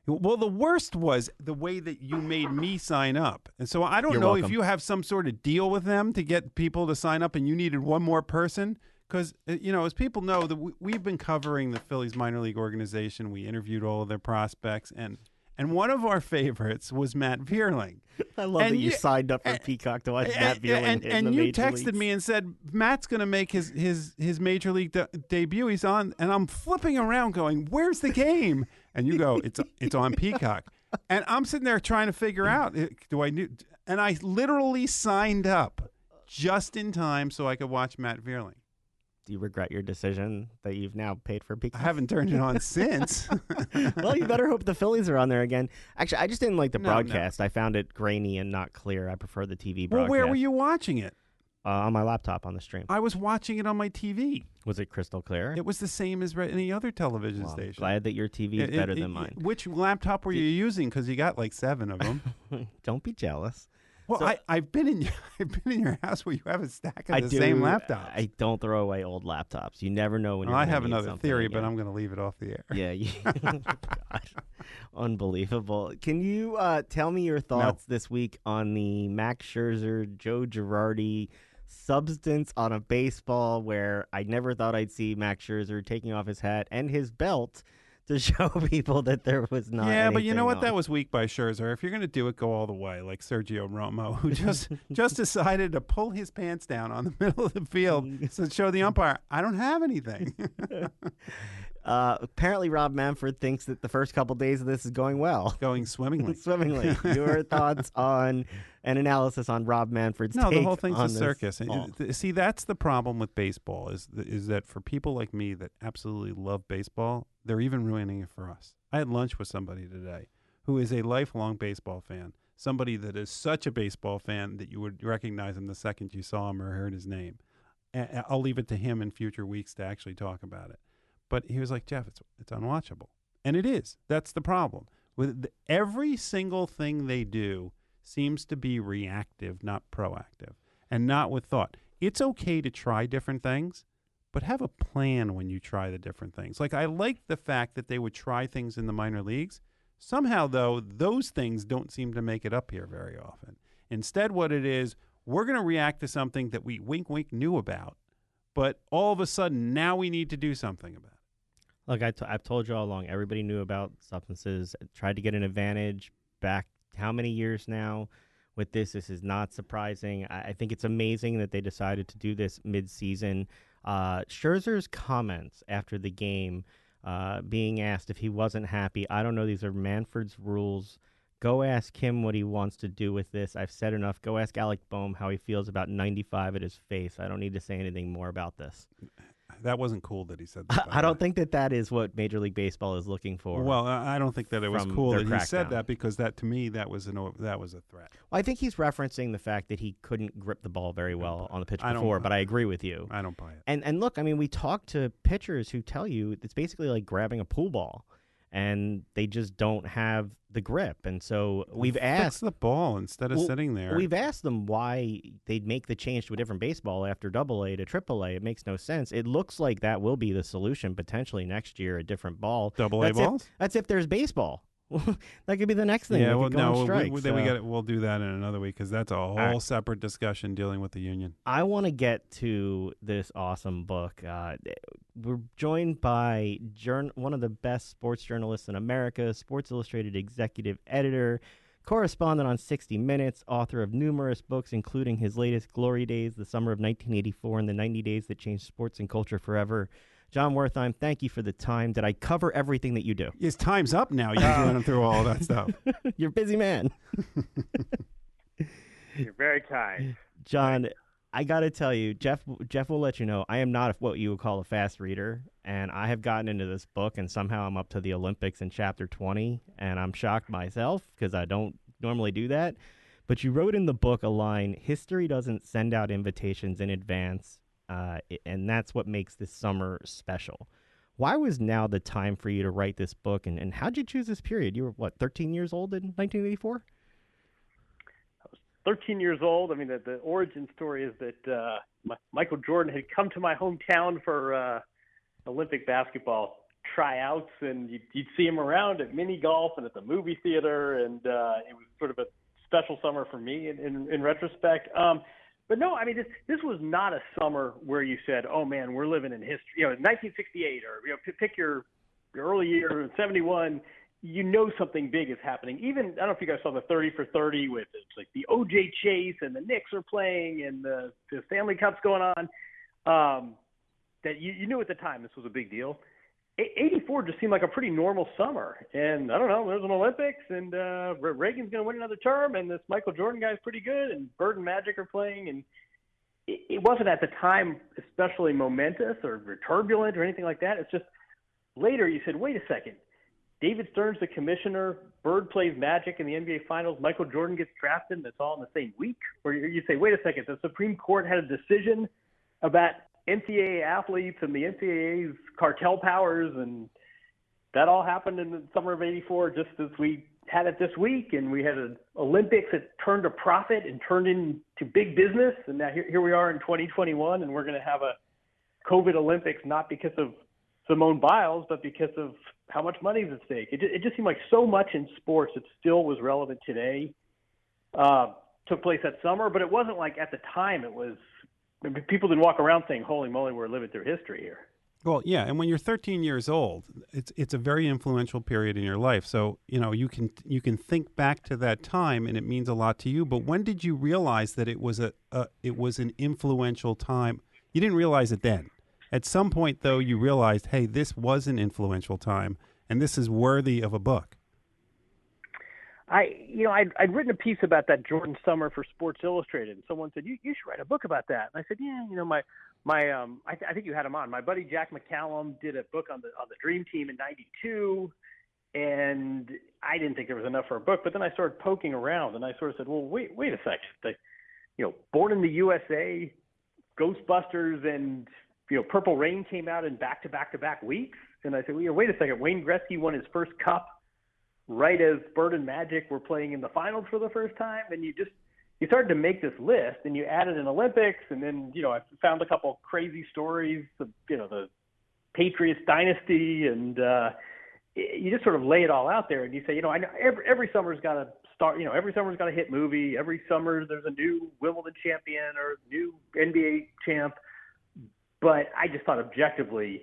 Well, the worst was the way that you made me sign up. And so I don't You're know if you have some sort of deal with them to get people to sign up and you needed one more person. Because, you know, as people know, that we've been covering the Phillies minor league organization. We interviewed all of their prospects. And, and one of our favorites was Matt Vierling. I love And that you you- signed up for and- Peacock to watch Matt and, Vierling and, and you texted leagues. me and said Matt's going to make his his his major league de- debut. He's on, and I'm flipping around, going, "Where's the game?" And you go, "It's it's on Peacock." And I'm sitting there trying to figure out, eh, do I do? And I literally signed up just in time so I could watch Matt Vierling. Do you regret your decision that you've now paid for I haven't turned it on since. well, you better hope the Phillies are on there again. Actually, I just didn't like the No, no. broadcast. I found it grainy and not clear. I prefer the TV well, where were you watching it? Uh, on my laptop on the stream. I was watching it on my TV. Was it crystal clear? It was the same as any other television Well, I'm station. glad that your TV is It- better it- than it- mine. Which laptop were you using? Because you got like seven of them. Don't be jealous. Well, So- I, I've been in I've been in your house where you have a stack of I the do. same laptops. I don't throw away old laptops. You never know when Well, I have another theory, but. I'm going to leave it off the air. Yeah, you, God, unbelievable. Can you uh, tell me your thoughts this week on the Max Scherzer, Joe Girardi substance on a baseball? Where I never thought I'd see Max Scherzer taking off his hat and his belt to show people that there was not. yeah, but you know what? on. That was weak by Scherzer. If you're going to do it, go all the way, like Sergio Romo, who just just decided to pull his pants down on the middle of the field to show the umpire, I don't have anything. Uh, apparently, Rob Manfred thinks that the first couple days of this is going well. Going swimmingly. Swimmingly. Your thoughts on an analysis on Rob Manfred's No, the whole thing's a circus. Ball. See, that's the problem with baseball is is that for people like me that absolutely love baseball, they're even ruining it for us. I had lunch with somebody today who is a lifelong baseball fan. Somebody that is such a baseball fan that you would recognize him the second you saw him or heard his name. And I'll leave it to him in future weeks to actually talk about it. But he was like, Jeff, it's it's unwatchable, and it is. That's the problem. With the, every single thing they do seems to be reactive, not proactive, and not with thought. It's okay to try different things, but have a plan when you try the different things. Like I like the fact that they would try things in the minor leagues. Somehow, though, those things don't seem to make it up here very often. Instead, what it is, we're going to react to something that we wink, wink knew about, but all of a sudden now we need to do something about it. Look, I t- I've told you all along. Everybody knew about substances. Tried to get an advantage back. How many years now? With this, this is not surprising. I, I think it's amazing that they decided to do this mid-season. Uh, Scherzer's comments after the game, uh, being asked if he wasn't happy. I don't know. These are Manfred's rules. Go ask him what he wants to do with this. I've said enough. Go ask Alec Bohm how he feels about 95 at his face. I don't need to say anything more about this. That wasn't cool that he said that. I don't think that that is what Major League Baseball is looking for. Well, I I don't think that it was from cool their that he said crackdown. that because that to me that was an that was a threat. Well, I think he's referencing the fact that he couldn't grip the ball very well on the pitch I don't before. buy But I agree with you. I don't buy it. And and look, I mean, we talk to pitchers who tell you it's basically like grabbing a pool ball, and they just don't have the grip. And so we've asked. the ball instead of Well, sitting there. We've asked them why they'd make the change to a different baseball after Double A to Triple A. It makes no sense. It looks like that will be the solution potentially next year, a different ball. Double A That's if- that's if there's baseball. that could be the next thing. Yeah, They well, could go on no, strike, we, then we so- got we'll do that in another week because that's a whole right. separate discussion dealing with the union. I want to get to this awesome book. Uh, we're joined by journ- one of the best sports journalists in America, Sports Illustrated executive editor, correspondent on 60 Minutes, author of numerous books, including his latest Glory Days, the summer of 1984, and the 90 Days that changed sports and culture forever. Jon Wertheim, thank you for the time. Did I cover everything that you do? His time's up now. You're oh. going through all that stuff. You're a busy man. You're very kind. Jon, I got to tell you, Jeff. Jeff will let you know I am not what you would call a fast reader, and I have gotten into this book, and somehow I'm up to the Olympics in chapter 20, and I'm shocked myself because I don't normally do that. But you wrote in the book a line: "History doesn't send out invitations in advance, uh, and that's what makes this summer special." Why was now the time for you to write this book, and, and how'd you choose this period? You were what, 13 years old in 1984? I was 13 years old. I mean, the, the origin story is that uh, M- Michael Jordan had come to my hometown for uh, Olympic basketball tryouts, and you'd, you'd see him around at mini golf and at the movie theater, and uh, it was sort of a special summer for me in, in, in retrospect. Um, but no, I mean, this, this was not a summer where you said, "Oh man, we're living in history." You know, 1968, or you know, pick your, your early year, 71 you know something big is happening. Even I don't know if you guys saw the 30 for 30 with it's like the OJ Chase and the Knicks are playing and the the Stanley Cup's going on. Um, that you, you knew at the time this was a big deal. A- 84 just seemed like a pretty normal summer, and I don't know. There's an Olympics, and uh, Reagan's going to win another term, and this Michael Jordan guy's pretty good, and Bird and Magic are playing, and it, it wasn't at the time especially momentous or turbulent or anything like that. It's just later you said, wait a second. David Stern's the commissioner. Bird plays Magic in the NBA Finals. Michael Jordan gets drafted, and it's all in the same week. Or you say, wait a second, the Supreme Court had a decision about NCAA athletes and the NCAA's cartel powers, and that all happened in the summer of '84, just as we had it this week. And we had an Olympics that turned a profit and turned into big business. And now here, here we are in 2021, and we're going to have a COVID Olympics not because of Simone Biles, but because of how much money is at stake. It just, it just seemed like so much in sports that still was relevant today uh, took place that summer, but it wasn't like at the time it was. People didn't walk around saying, "Holy moly, we're living through history here." Well, yeah, and when you're 13 years old, it's it's a very influential period in your life. So you know you can you can think back to that time, and it means a lot to you. But when did you realize that it was a, a it was an influential time? You didn't realize it then. At some point, though, you realized, hey, this was an influential time, and this is worthy of a book. I, you know, I'd, I'd written a piece about that Jordan summer for Sports Illustrated, and someone said, "You, you should write a book about that." And I said, "Yeah, you know, my, my, um, I, th- I think you had him on. My buddy Jack McCallum did a book on the on the Dream Team in '92, and I didn't think there was enough for a book. But then I started poking around, and I sort of said, "Well, wait, wait a second. The, you know, Born in the USA, Ghostbusters, and you know, Purple Rain came out in back to back to back weeks." And I said, "Well, wait a second. Wayne Gretzky won his first cup." Right as Bird and Magic were playing in the finals for the first time, and you just you started to make this list, and you added an Olympics, and then you know I found a couple crazy stories, of, you know the Patriots dynasty, and uh, you just sort of lay it all out there, and you say, you know, I know every every summer's got to start, you know, every summer's got a hit movie, every summer there's a new Wimbledon champion or new NBA champ, but I just thought objectively,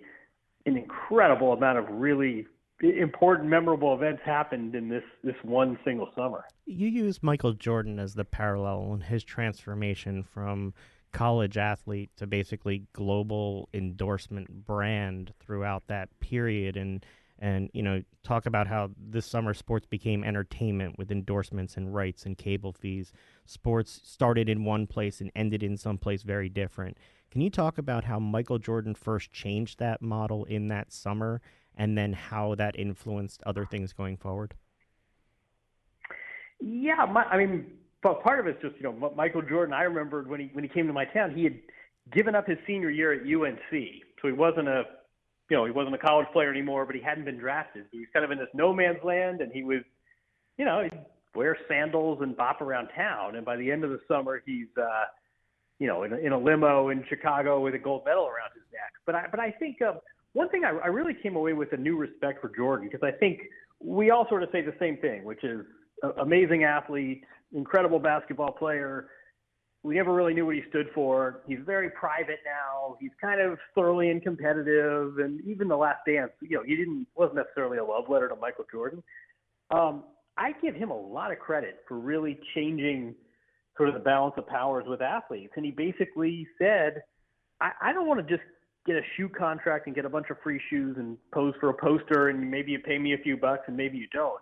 an incredible amount of really important, memorable events happened in this this one single summer. You use Michael Jordan as the parallel in his transformation from college athlete to basically global endorsement brand throughout that period. And and you know talk about how this summer sports became entertainment with endorsements and rights and cable fees. Sports started in one place and ended in some place very different. Can you talk about how michael jordan first changed that model in that summer and then how that influenced other things going forward? Yeah, my, I mean, but part of it's just you know Michael Jordan. I remembered when he when he came to my town, he had given up his senior year at UNC, so he wasn't a you know he wasn't a college player anymore, but he hadn't been drafted. He was kind of in this no man's land, and he was you know he'd wear sandals and bop around town. And by the end of the summer, he's uh, you know in a, in a limo in Chicago with a gold medal around his neck. But I but I think. Um, one thing I, I really came away with a new respect for Jordan because I think we all sort of say the same thing, which is amazing athlete, incredible basketball player. We never really knew what he stood for. He's very private now. He's kind of thoroughly and competitive, and even the Last Dance, you know, he didn't wasn't necessarily a love letter to Michael Jordan. Um, I give him a lot of credit for really changing sort of the balance of powers with athletes, and he basically said, "I, I don't want to just get a shoe contract and get a bunch of free shoes and pose for a poster, and maybe you pay me a few bucks and maybe you don't.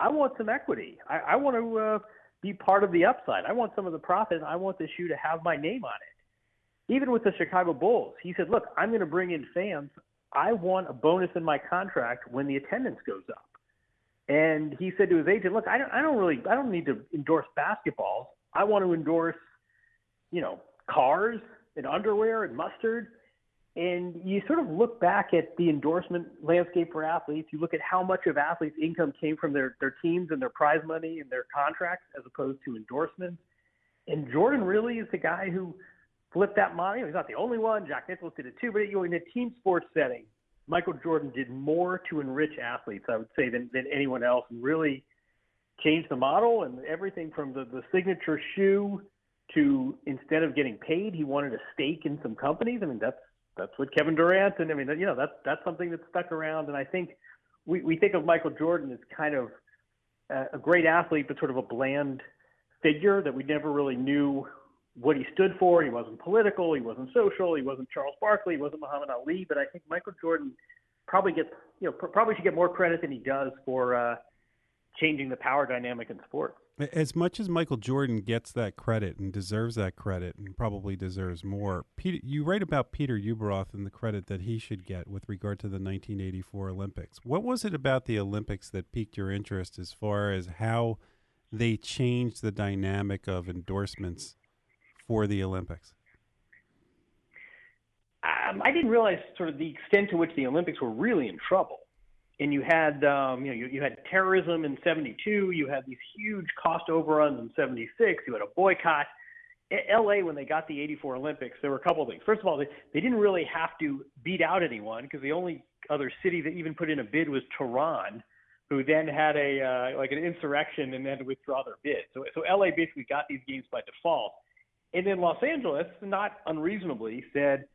I want some equity. I, I want to uh, be part of the upside. I want some of the profit. I want the shoe to have my name on it. Even with the Chicago Bulls, he said, "Look, I'm going to bring in fans. I want a bonus in my contract when the attendance goes up." And he said to his agent, "Look, I don't, I don't really, I don't need to endorse basketballs. I want to endorse, you know, cars and underwear and mustard." And you sort of look back at the endorsement landscape for athletes. You look at how much of athletes' income came from their, their teams and their prize money and their contracts as opposed to endorsements. And Jordan really is the guy who flipped that model. He's not the only one. Jack Nicklaus did it too. But in a team sports setting, Michael Jordan did more to enrich athletes, I would say, than, than anyone else and really changed the model and everything from the, the signature shoe to instead of getting paid, he wanted a stake in some companies. I mean, that's that's what Kevin Durant and I mean you know that's that's something that's stuck around. And I think we we think of Michael Jordan as kind of a, great athlete but sort of a bland figure that we never really knew what he stood for. He wasn't political, he wasn't social, he wasn't Charles Barkley, he wasn't Muhammad Ali, but I think Michael Jordan probably gets you know pr- probably should get more credit than he does for uh changing the power dynamic in sports. As much as Michael Jordan gets that credit and deserves that credit and probably deserves more, Peter, you write about Peter Ueberroth and the credit that he should get with regard to the 1984 Olympics. What was it about the Olympics that piqued your interest as far as how they changed the dynamic of endorsements for the Olympics? Um, I didn't realize sort of the extent to which the Olympics were really in trouble and you had um, you know you, you had terrorism in '72. You had these huge cost overruns in '76. You had a boycott. LA, when they got the '84 Olympics, there were a couple of things. First of all, they, they didn't really have to beat out anyone because the only other city that even put in a bid was Tehran, who then had a uh, like an insurrection and to withdraw their bid. So so LA basically got these games by default. And then Los Angeles, not unreasonably, said,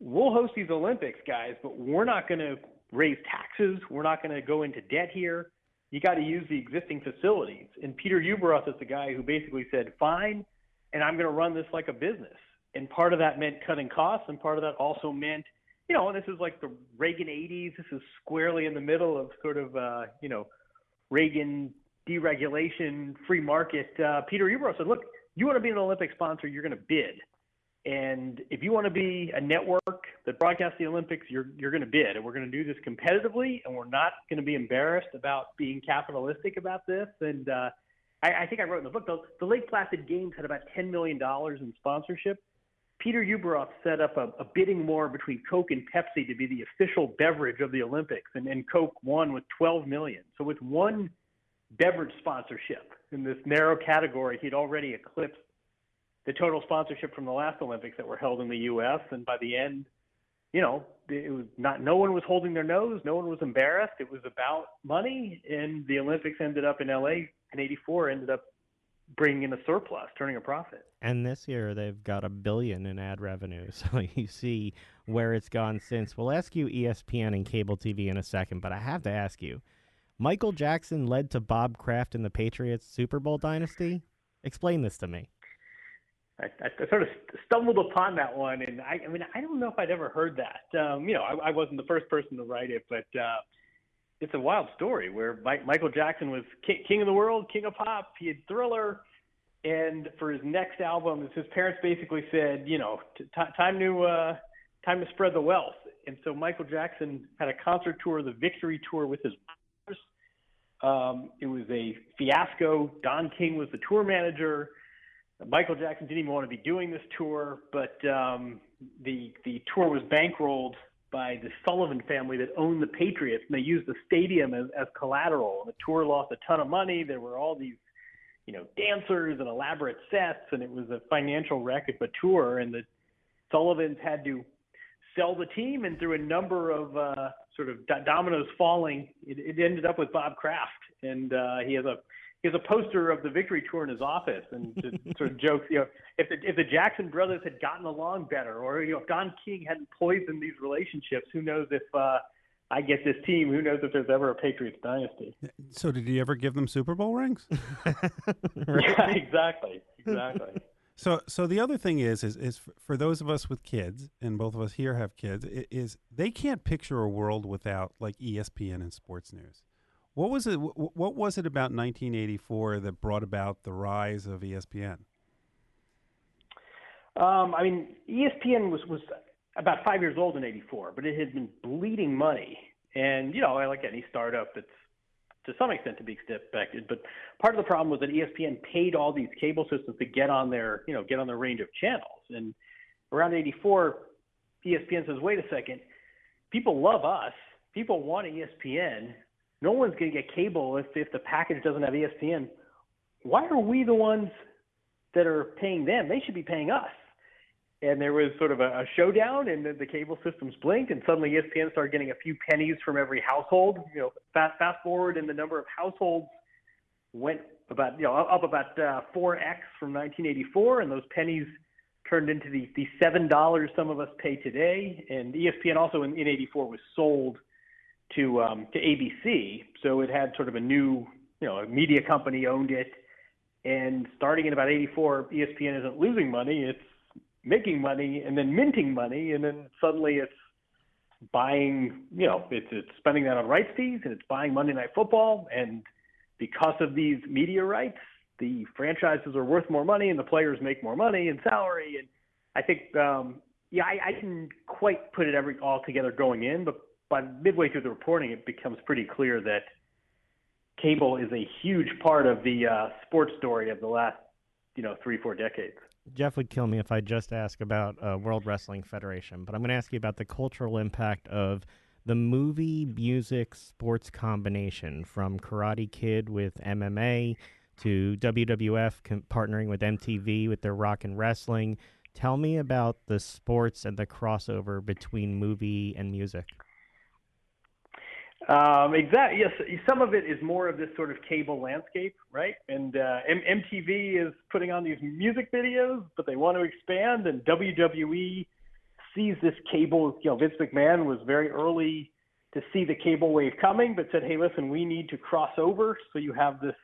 "We'll host these Olympics, guys, but we're not going to raise taxes. We're not going to go into debt here. You got to use the existing facilities. And Peter Ueberroth is the guy who basically said, fine, and I'm going to run this like a business. And part of that meant cutting costs, and part of that also meant, you know, and this is like the Reagan 80s. This is squarely in the middle of sort of, uh, you know, Reagan deregulation, free market. Uh, Peter Ueberroth said, look, you want to be an Olympic sponsor, you're going to bid. And if you want to be a network that broadcasts the Olympics, you're you're going to bid, and we're going to do this competitively, and we're not going to be embarrassed about being capitalistic about this. And uh, I, I think I wrote in the book the, the Lake Placid Games had about ten million dollars in sponsorship. Peter Ueberroth set up a, a bidding war between Coke and Pepsi to be the official beverage of the Olympics, and, and Coke won with 12 million. So with one beverage sponsorship in this narrow category, he'd already eclipsed the total sponsorship from the last Olympics that were held in the U.S. And by the end, you know, it was not. No one was holding their nose. No one was embarrassed. It was about money, and the Olympics ended up in L.A. in '84. Ended up bringing in a surplus, turning a profit. And this year they've got a billion in ad revenue. So you see where it's gone since. We'll ask you ESPN and cable TV in a second, but I have to ask you. Michael Jackson led to Bob Kraft and the Patriots Super Bowl dynasty. Explain this to me. I, I sort of stumbled upon that one, and I, I mean, I don't know if I'd ever heard that. Um, you know, I, I wasn't the first person to write it, but uh, it's a wild story where Mike, Michael Jackson was king, of the world, king of pop. He had Thriller, and for his next album, his parents basically said, you know, t- time to uh, time to spread the wealth. And so Michael Jackson had a concert tour, the Victory Tour, with his brothers. Um, it was a fiasco. Don King was the tour manager Michael Jackson didn't even want to be doing this tour, but um, the the tour was bankrolled by the Sullivan family that owned the Patriots, and they used the stadium as, as collateral. The tour lost a ton of money. There were all these, you know, dancers and elaborate sets, and it was a financial wreck of a tour. And the Sullivans had to sell the team, and through a number of uh, sort of dominoes falling, it, it ended up with Bob Kraft, and uh, he has a he has a poster of the victory tour in his office, and sort of jokes, you know, if the if the Jackson brothers had gotten along better, or you know, if Don King hadn't poisoned these relationships, who knows if uh, I get this team? Who knows if there's ever a Patriots dynasty? So, did he ever give them Super Bowl rings? yeah, exactly, exactly. So, so the other thing is, is, is for those of us with kids, and both of us here have kids, is they can't picture a world without like ESPN and sports news. What was it? What was it about 1984 that brought about the rise of ESPN? Um, I mean, ESPN was was about five years old in '84, but it had been bleeding money, and you know, like any startup, it's to some extent to be expected. But part of the problem was that ESPN paid all these cable systems to get on their, you know, get on their range of channels. And around '84, ESPN says, "Wait a second, people love us. People want ESPN. No one's going to get cable if if the package doesn't have ESPN. Why are we the ones that are paying them? They should be paying us." and there was sort of a, a showdown, and the, the cable systems blinked, and suddenly ESPN started getting a few pennies from every household. You know, fast fast forward, and the number of households went about you know up about uh, 4x from 1984, and those pennies turned into the the seven dollars some of us pay today. And ESPN also in, in '84 was sold to um, to ABC, so it had sort of a new you know a media company owned it. And starting in about '84, ESPN isn't losing money; it's making money and then minting money, and then suddenly it's buying, you know, it's, it's spending that on rights fees and it's buying Monday Night Football. And because of these media rights, the franchises are worth more money and the players make more money and salary. And I think, um, yeah, I, I didn't quite put it every all together going in, but by midway through the reporting, it becomes pretty clear that cable is a huge part of the uh, sports story of the last, you know, three, four decades. Jeff would kill me if I just ask about uh, World Wrestling Federation, but I'm going to ask you about the cultural impact of the movie music sports combination from Karate Kid with MMA to WWF com- partnering with MTV with their rock and wrestling. Tell me about the sports and the crossover between movie and music. Um, exactly. Yes, some of it is more of this sort of cable landscape, right? And uh, M- MTV is putting on these music videos, but they want to expand, and WWE sees this cable. You know, Vince McMahon was very early to see the cable wave coming, but said, "Hey, listen, we need to cross over." So you have this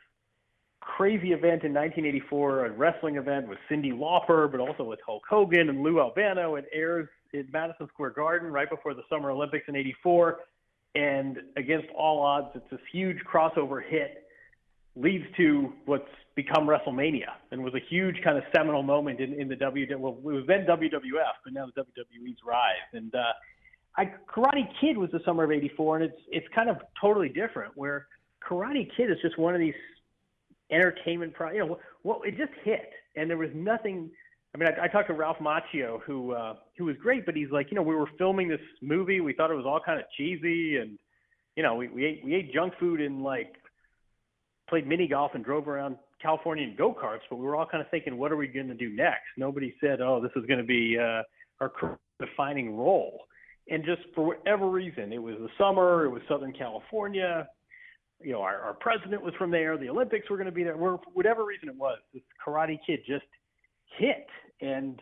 crazy event in 1984, a wrestling event with Cyndi Lauper, but also with Hulk Hogan and Lou Albano. It airs in Madison Square Garden right before the Summer Olympics in '84 and against all odds, it's this huge crossover hit, leads to what's become WrestleMania, and was a huge kind of seminal moment in, in the W. Well, it was then WWF, but now the WWE's rise. And uh, I, Karate Kid was the summer of '84, and it's it's kind of totally different. Where Karate Kid is just one of these entertainment pro. You know, well, it just hit, and there was nothing I mean, I, I talked to Ralph Macchio, who uh, who was great, but he's like, you know, we were filming this movie, we thought it was all kind of cheesy, and you know, we we ate we ate junk food and like played mini golf and drove around California in go karts, but we were all kind of thinking, what are we going to do next? Nobody said, oh, this is going to be uh, our defining role. And just for whatever reason, it was the summer, it was Southern California. You know, our, our president was from there. The Olympics were going to be there. For whatever reason it was, this Karate Kid just hit. And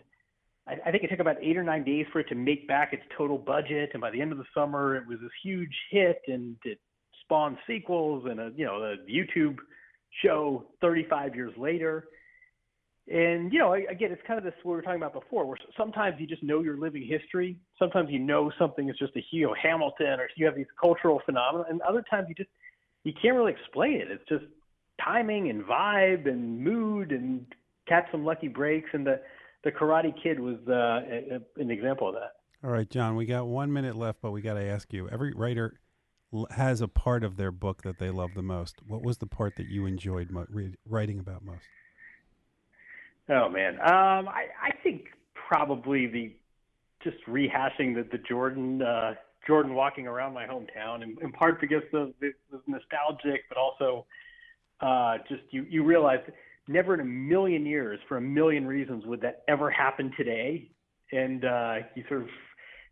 I, I think it took about eight or nine days for it to make back its total budget. And by the end of the summer, it was this huge hit, and it spawned sequels and a you know a YouTube show 35 years later. And you know, again, it's kind of this we were talking about before, where sometimes you just know your living history. Sometimes you know something is just a know Hamilton, or you have these cultural phenomena, and other times you just you can't really explain it. It's just timing and vibe and mood and catch some lucky breaks, and the the Karate Kid was uh, a, a, an example of that. All right, Jon, we got one minute left, but we got to ask you. Every writer has a part of their book that they love the most. What was the part that you enjoyed mo- writing about most? Oh man, um, I, I think probably the just rehashing the the Jordan uh, Jordan walking around my hometown, in, in part because the, the, the nostalgic, but also uh, just you you realize never in a million years, for a million reasons, would that ever happen today. And uh, you sort of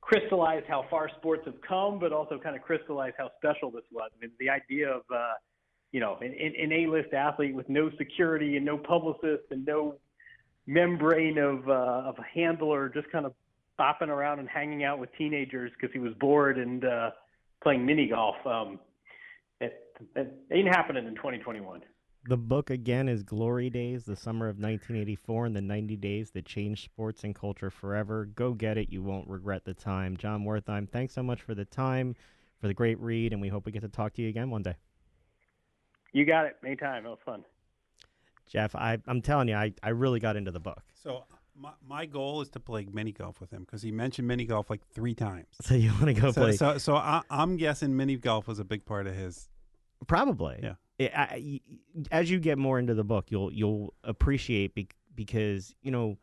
crystallized how far sports have come, but also kind of crystallized how special this was. I mean, the idea of uh, you know an, an A-list athlete with no security and no publicist and no membrane of uh, of a handler, just kind of bopping around and hanging out with teenagers because he was bored and uh, playing mini golf. Um, it, it ain't happening in 2021. The book again is Glory Days, the summer of 1984, and the 90 days that changed sports and culture forever. Go get it; you won't regret the time. Jon Wertheim, thanks so much for the time, for the great read, and we hope we get to talk to you again one day. You got it. Anytime. It was fun. Jeff, I, I'm telling you, I, I really got into the book. So my, my goal is to play mini golf with him because he mentioned mini golf like three times. So you want to go So play? so, so I, I'm guessing mini golf was a big part of his. Probably. Yeah. It- I- as you get more into the book, you'll you'll appreciate bec because you know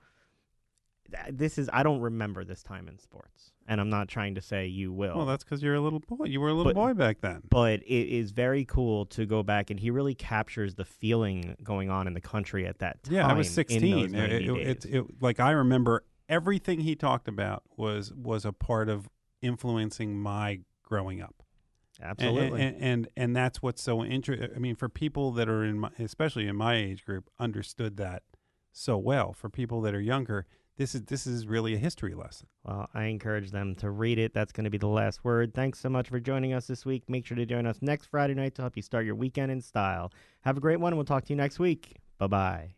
this is I don't remember this time in sports, and I'm not trying to say you will. Well, that's because you're a little boy. You were a little But- boy back then. but it is very cool to go back and he really captures the feeling going on in the country at that time. Yeah, I was 16. those 90 It- it- it's- it- like I remember everything he talked about was was a part of influencing my growing up. And- Absolutely. And, and and that's what's so interesting. I mean, for people that are in my, especially in my age group, understood that so well. For people that are younger, this is this is really a history lesson. Well, I encourage them to read it. That's going to be the last word. Thanks so much for joining us this week. Make sure to join us next Friday night to help you start your weekend in style. Have a great one, we'll talk to you next week. Bye bye.